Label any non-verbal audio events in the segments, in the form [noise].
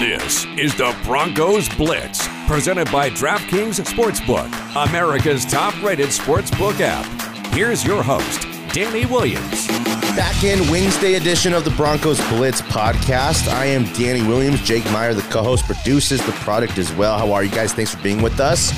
This is the Broncos Blitz, presented by DraftKings Sportsbook, America's top rated sportsbook app. Here's your host, Danny Williams. Back in Wednesday edition of the Broncos Blitz podcast. I am Danny Williams. Jake Meyer, the co host, produces the product as well. How are you guys? Thanks for being with us.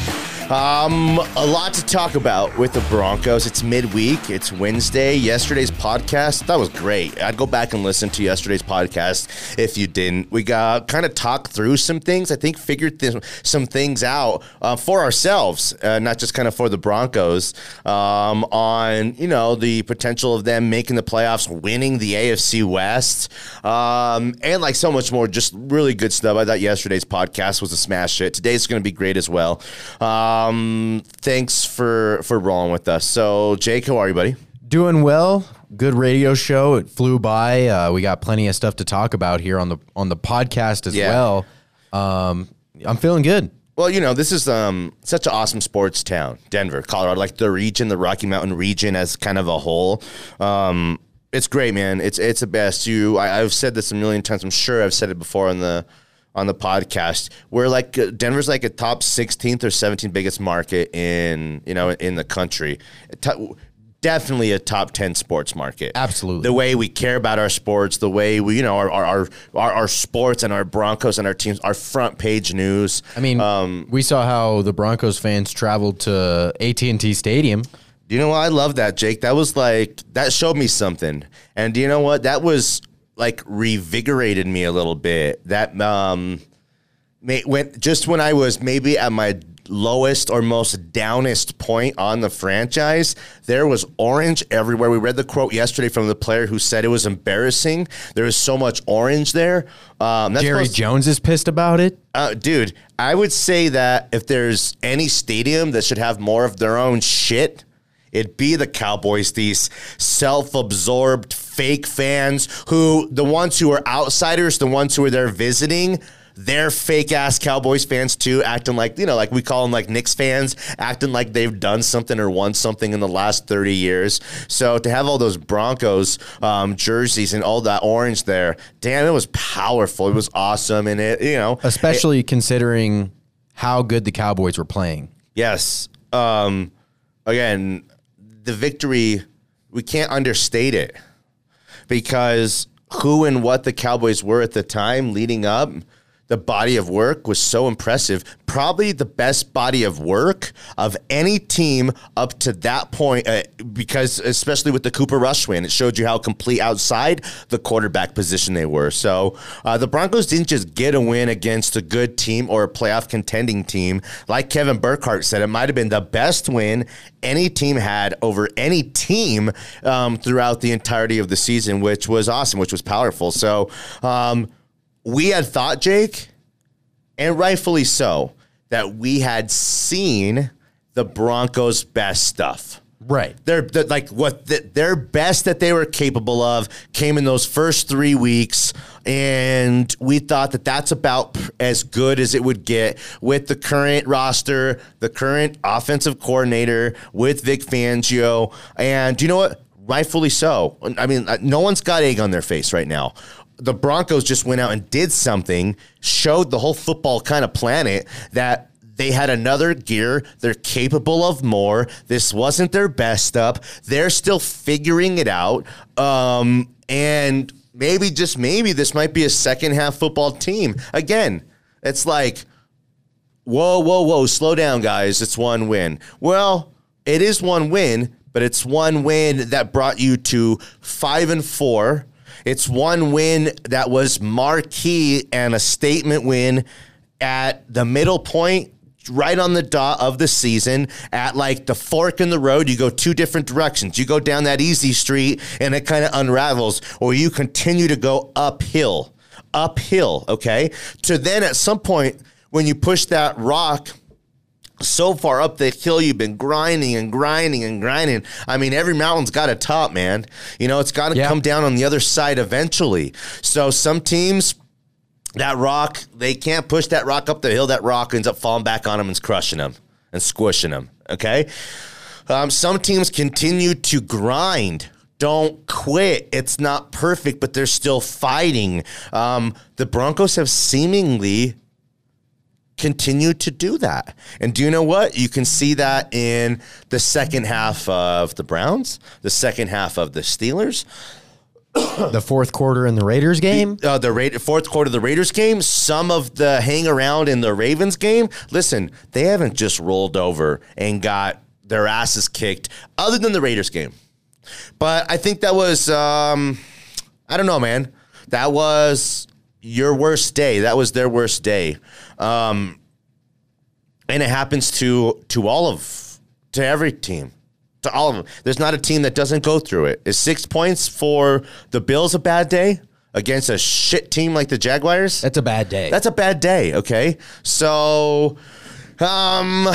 Um, a lot to talk about with the Broncos. It's midweek. It's Wednesday. Yesterday's podcast that was great. I'd go back and listen to yesterday's podcast if you didn't. We got kind of talked through some things. I think figured th- some things out uh, for ourselves, uh, not just kind of for the Broncos. Um, on you know the potential of them making the playoffs, winning the AFC West, um, and like so much more. Just really good stuff. I thought yesterday's podcast was a smash hit. Today's going to be great as well. Um, thanks for for rolling with us. So, Jake, how are you, buddy? Doing well. Good radio show. It flew by. Uh, we got plenty of stuff to talk about here on the on the podcast as Yeah. well. Um, I'm feeling good. Well, you know, this is um, such an awesome sports town, Denver, Colorado, like the region, the Rocky Mountain region as kind of a whole. Um, it's great, man. It's it's the best. You, I, I've said this a million times. I'm sure I've said it before on the on the podcast. We're like uh, Denver's like a top 16th or 17th biggest market in you know in the country. To- Definitely a top 10 sports market. Absolutely. The way we care about our sports, the way we, you know, our, our, our, our, sports and our Broncos and our teams, our front page news. I mean, Um, we saw how the Broncos fans traveled to AT and T Stadium. Do you know what? I love that, Jake. That was like that showed me something. And do you know what? That was like revigorated me a little bit. That um may, when just when I was maybe at my lowest or most downest point on the franchise, there was orange everywhere. We read the quote yesterday from the player who said it was embarrassing. There was so much orange there. Um, that's Jerry supposed- Jones is pissed about it. uh, dude, I would say that if there's any stadium that should have more of their own shit, it'd be the Cowboys. These self-absorbed fake fans who, the ones who are outsiders, the ones who are there visiting. They're fake ass Cowboys fans too, acting like, you know, like we call them like Knicks fans, acting like they've done something or won something in the last 30 years. So to have all those Broncos um, jerseys and all that orange there, damn, it was powerful. It was awesome. And it, you know, Especially considering how good the Cowboys were playing. Yes. Um, again, the victory, we can't understate it. Because who and what the Cowboys were at the time leading up, the body of work was so impressive. Probably the best body of work of any team up to that point, uh, because especially with the Cooper Rush win, it showed you how complete outside the quarterback position they were. So uh, the Broncos didn't just get a win against a good team or a playoff contending team. Like Kevin Burkhardt said, it might have been the best win any team had over any team um, throughout the entirety of the season, which was awesome, which was powerful. So um, we had thought, Jake, and rightfully so, that we had seen the Broncos' best stuff. Right. They're, they're like what the, their best that they were capable of came in those first three weeks, and we thought that that's about as good as it would get with the current roster, the current offensive coordinator with Vic Fangio, and do you know what? Rightfully so. I mean, uh, no one's got egg on their face right now. The Broncos just went out and did something, showed the whole football kind of planet that they had another gear. They're capable of more. This wasn't their best up. They're still figuring it out. Um, and maybe, just maybe, this might be a second half football team. Again, it's like, whoa, whoa, whoa, slow down, guys. It's one win. Well, it is one win, but it's one win that brought you to five and four. It's one win that was marquee and a statement win at the middle point, right on the dot of the season, at like the fork in the road. You go two different directions. You go down that easy street and it kind of unravels, or you continue to go uphill, uphill, okay? To then at some point, when you push that rock so far up the hill you've been grinding and grinding and grinding i mean every mountain's got a top man you know it's got to Yeah. come down on the other side eventually so some teams that rock they can't push that rock up the hill that rock ends up falling back on them and crushing them and squishing them okay um, some teams continue to grind Don't quit. It's not perfect, but they're still fighting. Um, the Broncos have seemingly continued to do that. And do you know what? You can see that in the second half of the Browns, the second half of the Steelers, the fourth quarter in the Raiders game. uh, the Ra- fourth quarter of the Raiders game, some of the hang around in the Ravens game. Listen, they haven't just rolled over and got their asses kicked, other than the Raiders game. But I think that was, um, I don't know, man. That was your worst day. That was their worst day, um, and it happens to to all of to every team to all of them. There's not a team that doesn't go through it. Is six points for the Bills a bad day against a shit team like the Jaguars? That's a bad day. That's a bad day. Okay, so um,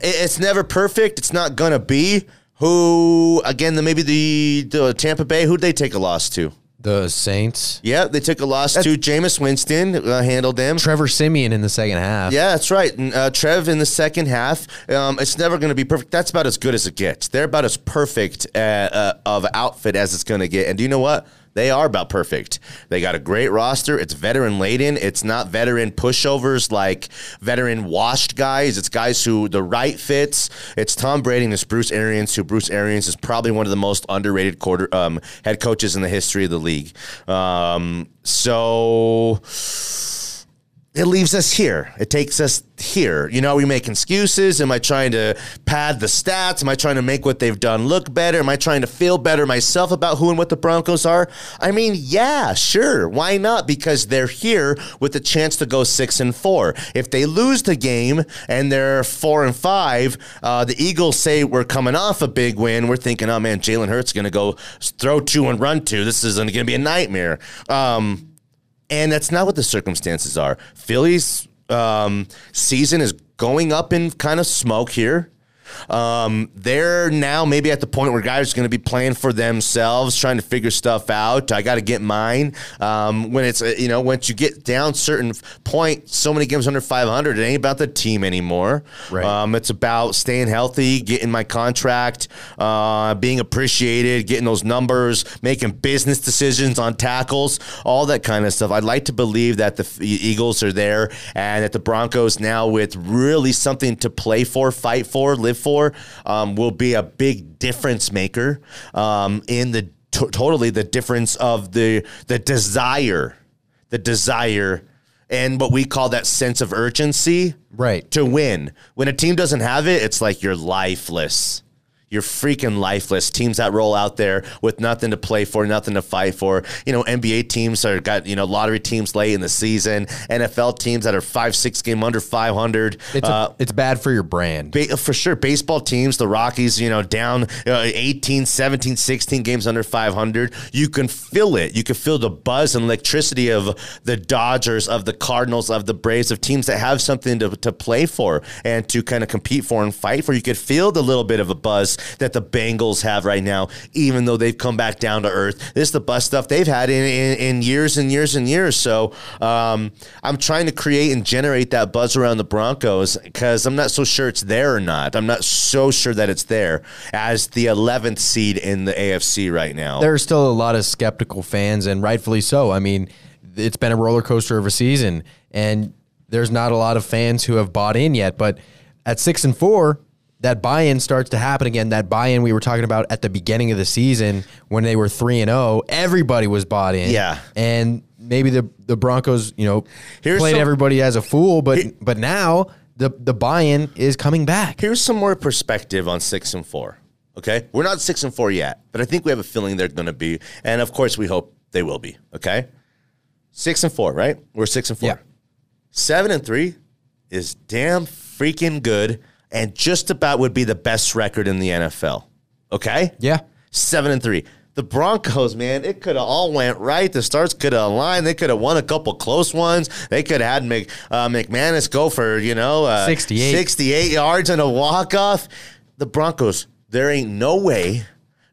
it- it's never perfect. It's not gonna be. Who again? The, maybe the the Tampa Bay. Who'd they take a loss to? The Saints. Yeah, they took a loss to Jameis Winston. Uh, handled them. Trevor Siemian in the second half. Yeah, that's right. And, uh, Trev in the second half. Um, it's never going to be perfect. That's about as good as it gets. They're about as perfect uh, uh, of outfit as it's going to get. And do you know what? They are about perfect. They got a great roster. It's veteran laden. It's not veteran pushovers like veteran washed guys. It's guys who the right fits. It's Tom Brady and it's Bruce Arians, who Bruce Arians is probably one of the most underrated quarter um, head coaches in the history of the league. Um, so it leaves us here. It takes us here. You know, we make excuses? Am I trying to pad the stats? Am I trying to make what they've done look better? Am I trying to feel better myself about who and what the Broncos are? I mean, yeah, sure. Why not? Because they're here with the chance to go six and four. If they lose the game and they're four and five, uh, the Eagles say we're coming off a big win. We're thinking, oh man, Jalen Hurts going to go throw two and run two. This is going to be a nightmare. Um, and that's not what the circumstances are. Philly's um, season is going up in kind of smoke here. Um, they're now maybe at the point where guys are going to be playing for themselves, trying to figure stuff out. I got to get mine. Um, when it's uh, you know once you get down certain point, so many games under 500, it ain't about the team anymore. Right. Um, it's about staying healthy, getting my contract, uh, being appreciated, getting those numbers, making business decisions on tackles, all that kind of stuff. I'd like to believe that the Eagles are there and that the Broncos now with really something to play for, fight for, live for, um, will be a big difference maker um, in the to- totally the difference of the the desire, the desire. And what we call that sense of urgency Right. to win. When a team doesn't have it, it's like you're lifeless. You're freaking lifeless. Teams that roll out there with nothing to play for, nothing to fight for. You know, NBA teams are got you know lottery teams late in the season. NFL teams that are five, six game under 500. It's, Uh, it's bad for your brand. Ba- for sure baseball teams the rockies you know down uh, 18 17 16 games under 500 you can feel it you can feel the buzz and electricity of the dodgers of the cardinals of the braves of teams that have something to, to play for and to kind of compete for and fight for you could feel the little bit of a buzz that the bengals have right now even though they've come back down to earth this is the buzz stuff they've had in, in, in years and years and years so um, i'm trying to create and generate that buzz around the broncos because i'm not so sure it's there or not i'm not so sure that it's there as the 11th seed in the afc right now There are still a lot of skeptical fans, and rightfully so. I mean, it's been a roller coaster of a season, and there's not a lot of fans who have bought in yet. But at six and four, that buy-in starts to happen again. That buy-in we were talking about at the beginning of the season when they were three and zero, everybody was bought in. Yeah. and maybe the the Broncos, you know, Here's played some- everybody as a fool, but but now the the buy-in is coming back. Here's some more perspective on six and four. Okay, we're not six and four yet, but I think we have a feeling they're going to be, and of course we hope they will be. Okay, six and four, right? We're six and four. Yeah. Seven and three is damn freaking good, and just about would be the best record in the NFL. Okay, Yeah. seven and three. The Broncos, man, it could have all went right. The stars could have aligned. They could have won a couple close ones. They could have had Mc, uh, McManus go for you know uh, 68. 68 yards and a walk off. The Broncos, there ain't no way,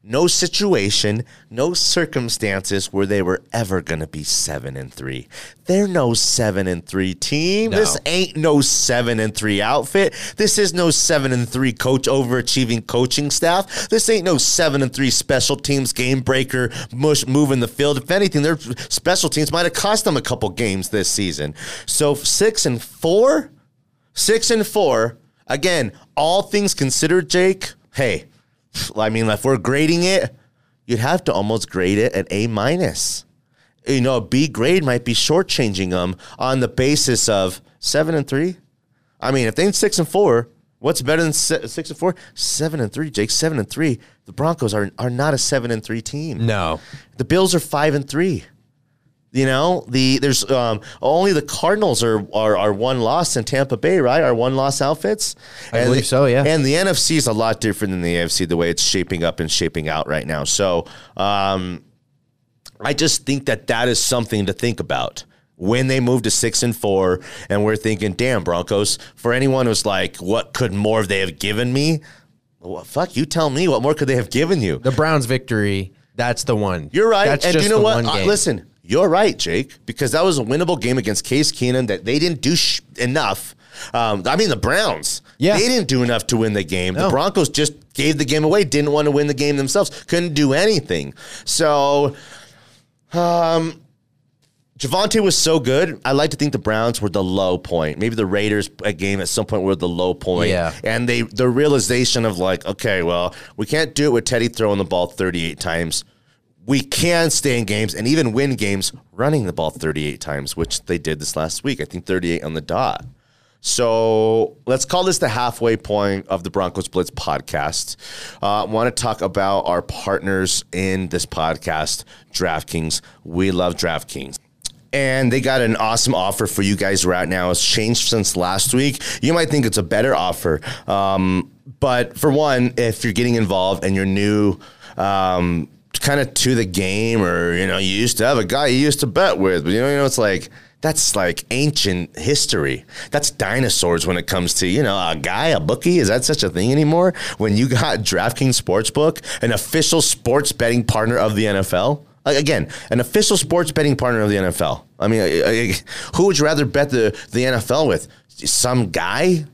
no situation, no circumstances where they were ever going to be 7 and 3. They're no 7 and 3 team. No. This ain't no 7 and 3 outfit. This is no 7 and 3 coach overachieving coaching staff. This ain't no 7 and 3 special teams game breaker mush moving the field. If anything, their special teams might have cost them a couple games this season. So 6 and 4, 6 and 4. Again, all things considered, Jake, hey, I mean, if we're grading it, you'd have to almost grade it at A minus. You know, a B grade might be shortchanging them on the basis of seven and three. I mean, if they ain't six and four, what's better than six and four? Seven and three, Jake. Seven and three. The Broncos are are not a seven and three team. No. The Bills are five and three. You know, the there's um, only the Cardinals are, are are one loss in Tampa Bay, right? Are one loss outfits. I And believe the- so, yeah. And the NFC is a lot different than the AFC, the way it's shaping up and shaping out right now. So, um, I just think that that is something to think about when they move to six and four, and we're thinking, damn Broncos. For anyone who's like, what could more they have given me? Well, fuck, you tell me what more could they have given you? The Browns victory, that's the one. You're right. That's and just you know what? one Uh, listen, you're right, Jake, because that was a winnable game against Case Keenum that they didn't do sh- enough. Um, I mean, the Browns. Yeah. They didn't do enough to win the game. The Broncos just gave the game away, didn't want to win the game themselves, couldn't do anything. So, um, Javonte was so good. I like to think the Browns were the low point. Maybe the Raiders a game at some point were the low point. Yeah. And they the realization of like, okay, well, we can't do it with Teddy throwing the ball 38 times. We can stay in games and even win games running the ball 38 times, which they did this last week. I think 38 on the dot. So let's call this the halfway point of the Broncos Blitz podcast. Uh, I want to talk about our partners in this podcast, DraftKings. We love DraftKings. And they got an awesome offer for you guys right now. It's changed since last week. You might think it's a better offer. Um, but for one, if you're getting involved and you're new, um, kind of to the game, or you know, you used to have a guy you used to bet with, but you know, you know, it's like that's like ancient history. That's dinosaurs when it comes to, you know, a guy, a bookie. Is that such a thing anymore? When you got DraftKings Sportsbook, an official sports betting partner of the NFL. Again, an official sports betting partner of the NFL. I mean, who would you rather bet the, the NFL with? Some guy?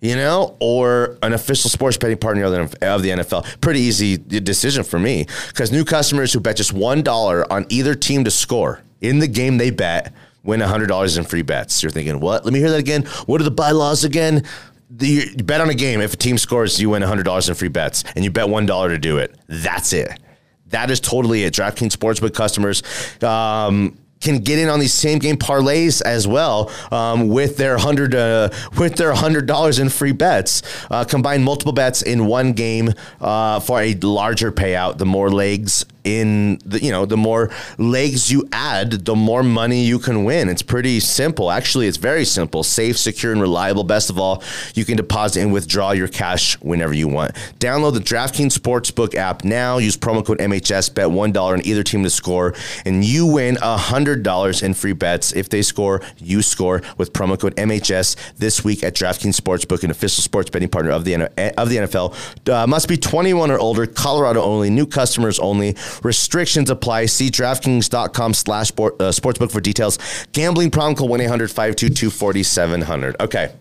You know, or an official sports betting partner of the, NFL. Pretty easy decision for me because new customers who bet just one dollar on either team to score in the game they bet win hundred dollars in free bets. You're thinking, what? Let me hear that again. What are the bylaws again? The, you bet on a game. If a team scores, you win hundred dollars in free bets, and you bet one dollar to do it. That's it. That is totally it. DraftKings Sportsbook customers um, can get in on these same game parlays as well um, with their hundred uh, with their hundred dollars in free bets. Uh, combine multiple bets in one game uh, for a larger payout. The more legs in the you know the more legs you add, the more money you can win. It's pretty simple. Actually, it's very simple, safe, secure, and reliable. Best of all, you can deposit and withdraw your cash whenever you want. Download the DraftKings Sportsbook app now. Use promo code MHS. Bet one dollar on either team to score, and you win hundred dollars in free bets if they score. You score with promo code MHS this week at DraftKings Sportsbook, an official sports betting partner of the of the NFL. Uh, must be 21 or older. Colorado only. New customers only. Restrictions apply. See DraftKings.com slash uh, sportsbook for details. Gambling problem, call 1 800 522 4700. Okay.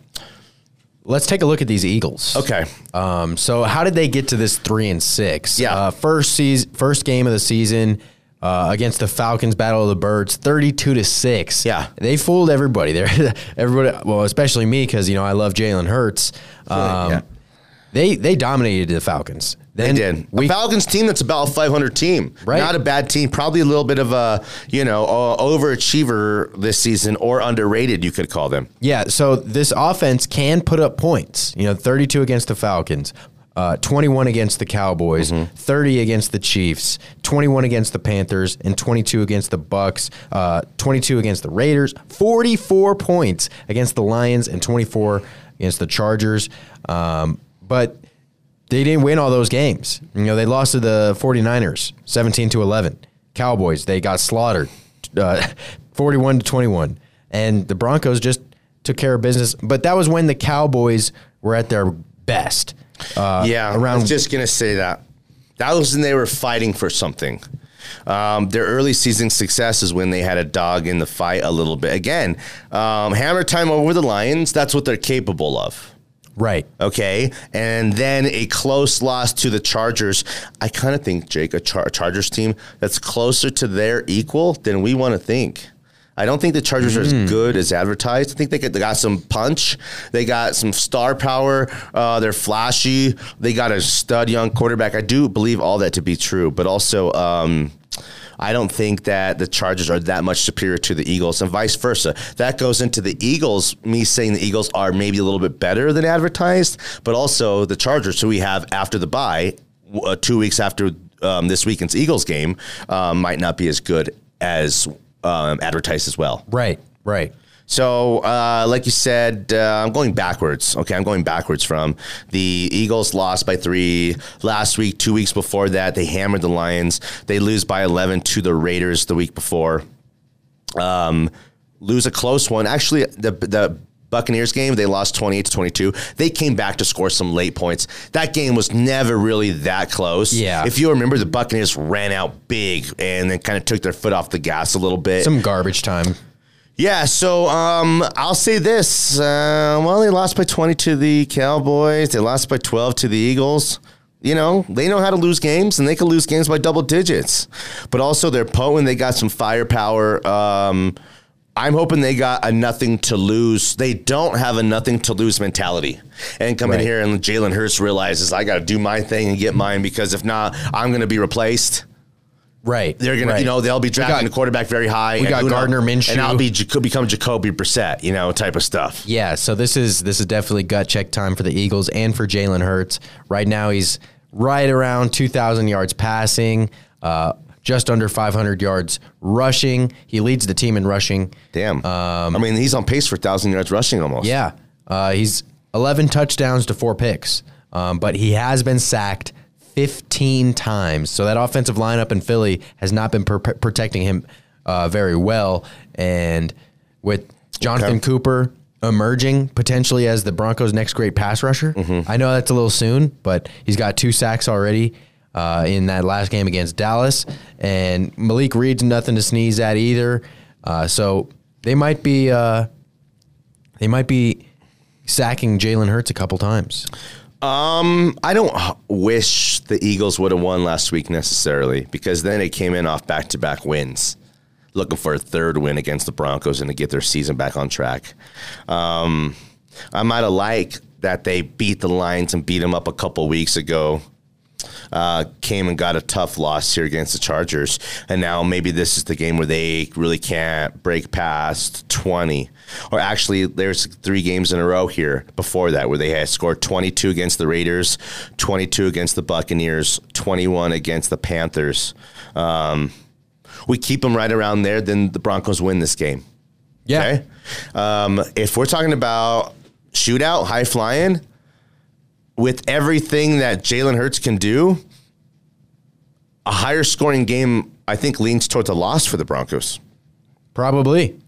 Let's take a look at these Eagles. Okay. Um, so how did they get to this three and six? Yeah. Uh, first season, first game of the season uh, against the Falcons, Battle of the Birds, thirty-two to six. Yeah. they fooled everybody. [laughs] There, everybody. Well, especially me because you know I love Jalen Hurts. Um, Yeah. They they dominated the Falcons. They did. We, a Falcons team that's about a 500 team. Right. Not a bad team. Probably a little bit of a, you know, uh, overachiever this season or underrated, you could call them. Yeah, so this offense can put up points. You know, 32 against the Falcons, uh, 21 against the Cowboys, 30 against the Chiefs, 21 against the Panthers, and 22 against the Bucks, uh, 22 against the Raiders, 44 points against the Lions, and 24 against the Chargers. Um, but they didn't win all those games. You know, they lost to the 49ers, 17 to 11. Cowboys, they got slaughtered, uh, [laughs] 41 to 21. And the Broncos just took care of business. But that was when the Cowboys were at their best. Uh, yeah. I around was just going to say that. That was when they were fighting for something. Um, their early season success is when they had a dog in the fight a little bit. Again, um, hammer time over the Lions. That's what they're capable of. Right. Okay. And then a close loss to the Chargers. I kind of think, Jake, a, Char- Chargers team that's closer to their equal than we want to think. I don't think the Chargers are as good as advertised. I think they, get, they got some punch. They got some star power. Uh, they're flashy. They got a stud young quarterback. I do believe all that to be true, but also. Um, I don't think that the Chargers are that much superior to the Eagles and vice versa. That goes into the Eagles, me saying the Eagles are maybe a little bit better than advertised, but also the Chargers, who we have after the bye, uh, two weeks after um, this weekend's Eagles game, um, might not be as good as um, advertised as well. Right. Right. So, uh, like you said, uh, I'm going backwards. Okay, I'm going backwards from the Eagles lost by three last week. Two weeks before that, they hammered the Lions. They lose by 11 to the Raiders the week before. Um, lose a close one. Actually, the the Buccaneers game, they lost 28 to 22. They came back to score some late points. That game was never really that close. Yeah. If you remember, the Buccaneers ran out big and then kind of took their foot off the gas a little bit. Some garbage time. Yeah, so um, I'll say this. Uh, well, they lost by 20 to the Cowboys. They lost by 12 to the Eagles. You know, they know how to lose games, and they can lose games by double digits. But also, they're potent. They got some firepower. Um, I'm hoping they got a nothing to lose. They don't have a nothing to lose mentality. And come in here and Jalen Hurts realizes I got to do my thing and get mine because if not, I'm going to be replaced. Right. They're gonna, right. you know, they'll be drafting got- the quarterback very high. we and got knows- Gardner Minshew. and I'll be could become Jacoby Brissett, you know, type of stuff. Yeah, so this is this is definitely gut check time for the Eagles and for Jalen Hurts. Right now, he's right around 2,000 yards passing, uh, just under 500 yards rushing. He leads the team in rushing. Damn. I mean, he's on pace for thousand yards rushing almost. Yeah, uh, he's 11 touchdowns to four picks, um, but he has been sacked 15 times. So that offensive lineup in Philly has not been per- protecting him uh, very well. And with Jonathan Okay. Cooper emerging potentially as the Broncos' next great pass rusher, I know that's a little soon, but he's got two sacks already. Uh, in that last game against Dallas, and Malik Reed's nothing to sneeze at either. Uh, so they might be uh, they might be sacking Jalen Hurts a couple times. I don't wish the Eagles would have won last week necessarily because then they came in off back to back wins, looking for a third win against the Broncos and to get their season back on track. Um, I might have liked that they beat the Lions and beat them up a couple weeks ago. Uh, came and got a tough loss here against the Chargers, and now maybe this is the game where they really can't break past twenty. Or actually, there's three games in a row here before that where they had scored twenty two against the Raiders, twenty two against the Buccaneers, twenty one against the Panthers. Um, we keep them right around there, then the Broncos win this game. Okay. Um, if we're talking about shootout, high flying, with everything that Jalen Hurts can do, a higher scoring game, I think, leans towards a loss for the Broncos. Probably.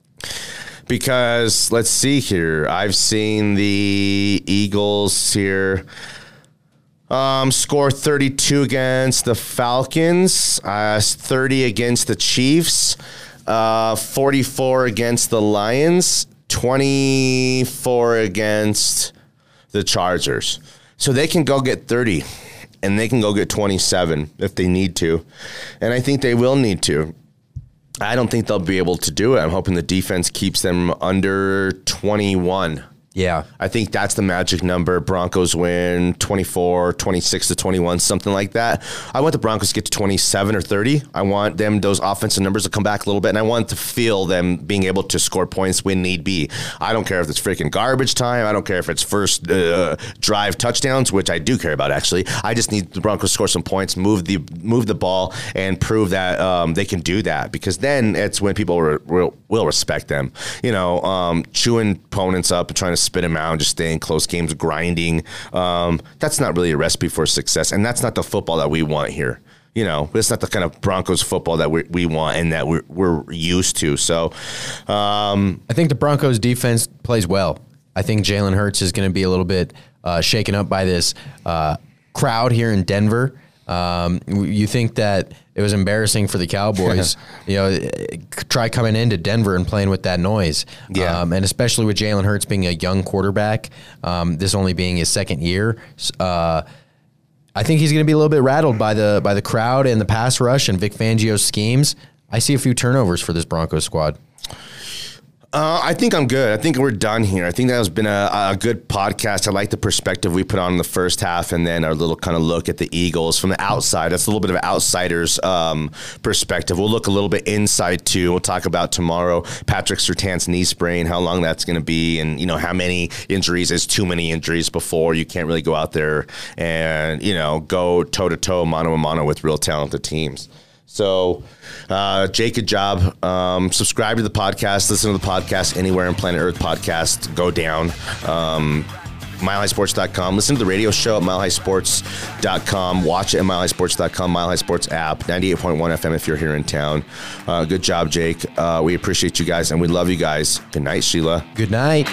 Because let's see here. I've seen the Eagles here um, score 32 against the Falcons, uh, 30 against the Chiefs, uh, 44 against the Lions, 24 against the Chargers. So they can go get 30 and they can go get 27 if they need to. And I think they will need to. I don't think they'll be able to do it. I'm hoping the defense keeps them under 21. Yeah. I think that's the magic number. Broncos win 24, 26 to 21, something like that. I want the Broncos to get to 27 or 30. I want them, those offensive numbers to come back a little bit, and I want to feel them being able to score points when need be. I don't care if it's freaking garbage time. I don't care if it's first uh, drive touchdowns, which I do care about, actually. I just need the Broncos to score some points, move the move the ball, and prove that um, they can do that because then it's when people re- will, will respect them. You know, um, chewing opponents up and trying to spit them out, and just staying close games, grinding. Um, that's not really a recipe for success, and that's not the football that we want here. You know, it's not the kind of Broncos football that we, we want and that we're, we're used to. So, um, I think the Broncos defense plays well. I think Jalen Hurts is going to be a little bit uh, shaken up by this uh, crowd here in Denver. Um, you think that it was embarrassing for the Cowboys, [laughs] you know, try coming into Denver and playing with that noise. Yeah. Um, and especially with Jalen Hurts being a young quarterback, um, this only being his second year. Uh, I think he's going to be a little bit rattled by the by the crowd and the pass rush and Vic Fangio's schemes. I see a few turnovers for this Broncos squad. Uh, I think I'm good. I think we're done here. I think that has been a, a, good podcast. I like the perspective we put on in the first half, and then our little kind of look at the Eagles from the outside. That's a little bit of an outsider's um, perspective. We'll look a little bit inside too. We'll talk about tomorrow Patrick Surtain's knee sprain, how long that's going to be, and you know how many injuries is too many injuries before you can't really go out there and you know go toe to toe, mano a mano with real talented teams. So, uh, Jake, good job. Um, subscribe to the podcast. Listen to the podcast anywhere in Planet Earth podcast. Go down. Um, MileHighSports.com. Listen to the radio show at MileHighSports.com. Watch it at MileHighSports.com, Mile High Sports app, 98.1 FM if you're here in town. Uh, good job, Jake. Uh, we appreciate you guys and we love you guys. Good night, Sheila. Good night.